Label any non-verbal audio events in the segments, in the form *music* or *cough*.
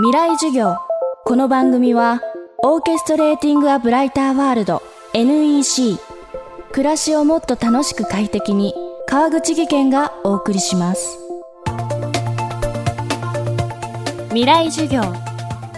未来授業。この番組はオーケストレーティング・ア・ブライター・ワールド NEC 暮らしをもっと楽しく快適に川口義賢がお送りします。未来授業。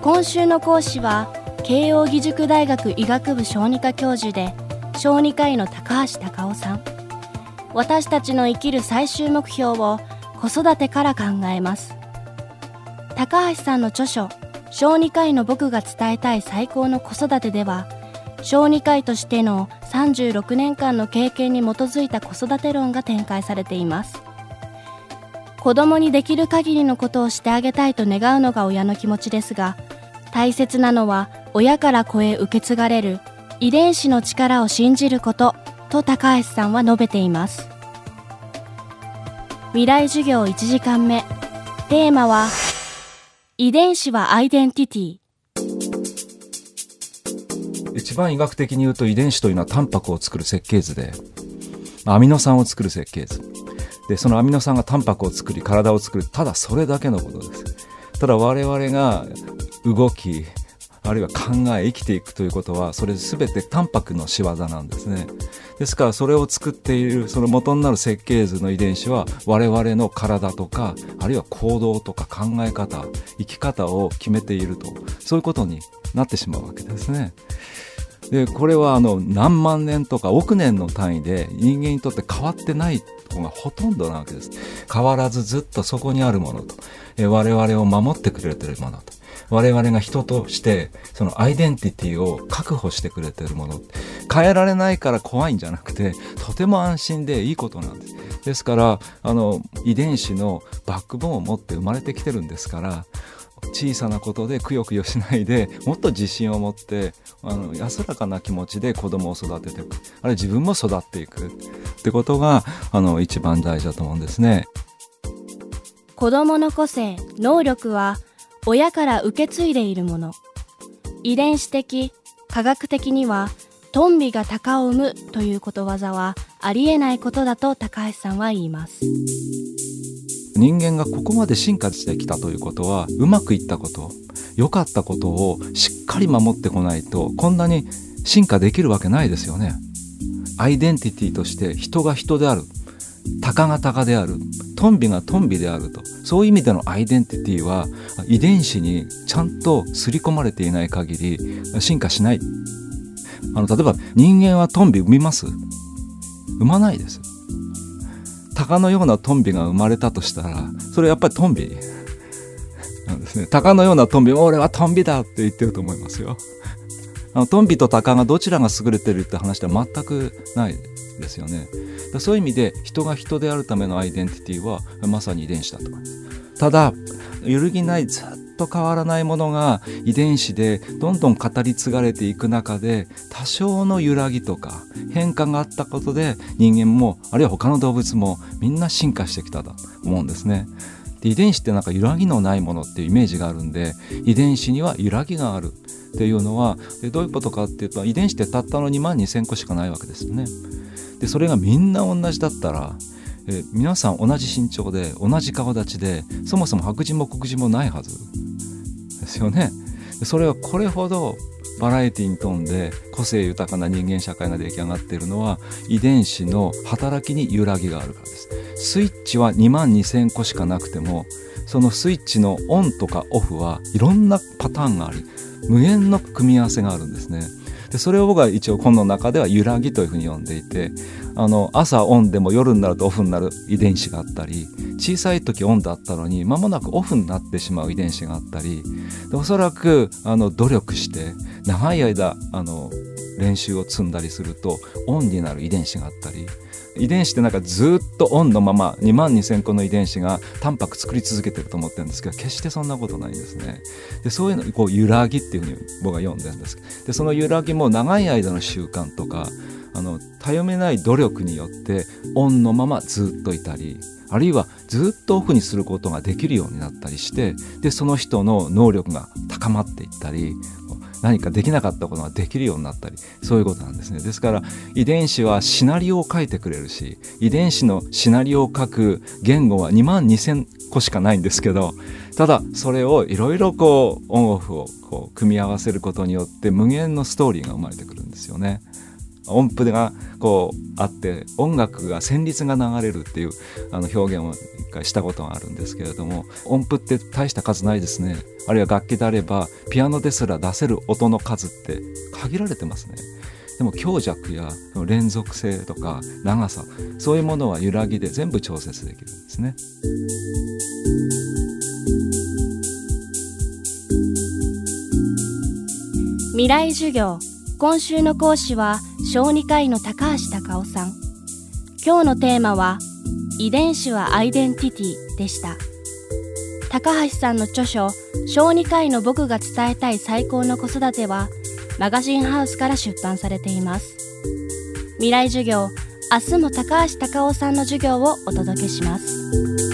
今週の講師は慶應義塾大学医学部小児科教授で小児科医の高橋隆夫さん。私たちの生きる最終目標を子育てから考えます。高橋さんの著書小児科医の僕が伝えたい最高の子育てでは小児科医としての36年間の経験に基づいた子育て論が展開されています。子供にできる限りのことをしてあげたいと願うのが親の気持ちですが大切なのは親から子へ受け継がれる遺伝子の力を信じることと高橋さんは述べています。未来授業1時間目。テーマは遺伝子はアイデンティティ。一番医学的に言うと遺伝子というのはタンパクを作る設計図でアミノ酸を作る設計図。でそのアミノ酸がタンパクを作り体を作る。ただそれだけのことです。ただ我々が動きあるいは考え生きていくということはそれ全てタンパクの仕業なんですね。ですからそれを作っているその元になる設計図の遺伝子は我々の体とかあるいは行動とか考え方生き方を決めているとそういうことになってしまうわけですね。でこれはあの何万年とか億年の単位で人間にとって変わってないのがほとんどなわけです。変わらずずっとそこにあるものと。我々を守ってくれてるものと。我々が人としてそのアイデンティティを確保してくれてるもの。変えられないから怖いんじゃなくてとても安心でいいことなんです。ですからあの遺伝子のバックボーンを持って生まれてきてるんですから小さなことでくよくよしないで *laughs* もっと自信を持ってあの安らかな気持ちで子供を育てていく。あるいは自分も育っていく。ってことがあの一番大事だと思うんですね。子供の個性能力は親から受け継いでいるもの。遺伝子的科学的にはトンビが鷹を生むということわざはありえないことだと高橋さんは言います。人間がここまで進化してきたということはうまくいったこと良かったことをしっかり守ってこないとこんなに進化できるわけないですよね。アイデンティティとして人が人である鷹が鷹であるトンビがトンビであると。そういう意味でのアイデンティティは遺伝子にちゃんと刷り込まれていない限り進化しない。あの例えば人間はトンビ産みます。産まないです。鷹のようなトンビが生まれたとしたらそれやっぱりトンビ？*laughs* なんですね。鷹のようなトンビ俺はトンビだって言ってると思いますよ。あのトンビと鷹がどちらが優れてるって話では全くないですよね。そういう意味で人が人であるためのアイデンティティはまさに遺伝子だと。ただ揺るぎないずっと変わらないものが遺伝子でどんどん語り継がれていく中で多少の揺らぎとか変化があったことで人間もあるいは他の動物もみんな進化してきたと思うんですね。で遺伝子ってなんか揺らぎのないものっていうイメージがあるんで遺伝子には揺らぎがあるっていうのはでどういうことかっていうと遺伝子ってたったの2万2,000個しかないわけですよね。でそれがみんな同じだったらえ皆さん同じ身長で同じ顔立ちでそもそも白人も黒人もないはずですよね。それはこれほどバラエティに富んで個性豊かな人間社会が出来上がっているのは遺伝子の働きに揺らぎがあるからです。スイッチは2万2,000個しかなくてもそのスイッチのオンとかオフはいろんなパターンがあり無限の組み合わせがあるんですね。でそれを僕は一応本の中では揺らぎというふうに呼んでいてあの朝オンでも夜になるとオフになる遺伝子があったり小さい時オンだったのに間もなくオフになってしまう遺伝子があったりでおそらくあの努力して長い間あの練習を積んだりするとオンになる遺伝子があったり遺伝子ってなんかずっとオンのまま2万2,000個の遺伝子がタンパク作り続けてると思ってるんですけど決してそんなことないんですね。でそういうのこう揺らぎっていうふうに僕は読んでるんですでその揺らぎも長い間の習慣とかあのたよめない努力によってオンのままずっといたりあるいはずっとオフにすることができるようになったりしてでその人の能力が高まっていったり何かできなかったことができるようになったりそういうことなんですねですから遺伝子はシナリオを書いてくれるし遺伝子のシナリオを書く言語は2万2,000個しかないんですけどただそれをいろいろこうオンオフをこう組み合わせることによって無限のストーリーが生まれてくるんですよね。音符がこうあって音楽が旋律が流れるっていうあの表現を一回したことがあるんですけれども音符って大した数ないですね。あるいは楽器であればピアノですら出せる音の数って限られてますね。でも強弱や連続性とか長さそういうものは揺らぎで全部調節できるんですね。未来授業。今週の講師は小児科医の高橋隆夫さん。今日のテーマは遺伝子はアイデンティティでした。高橋さんの著書小児科医の僕が伝えたい最高の子育てはマガジンハウスから出版されています。未来授業明日も高橋隆夫さんの授業をお届けします。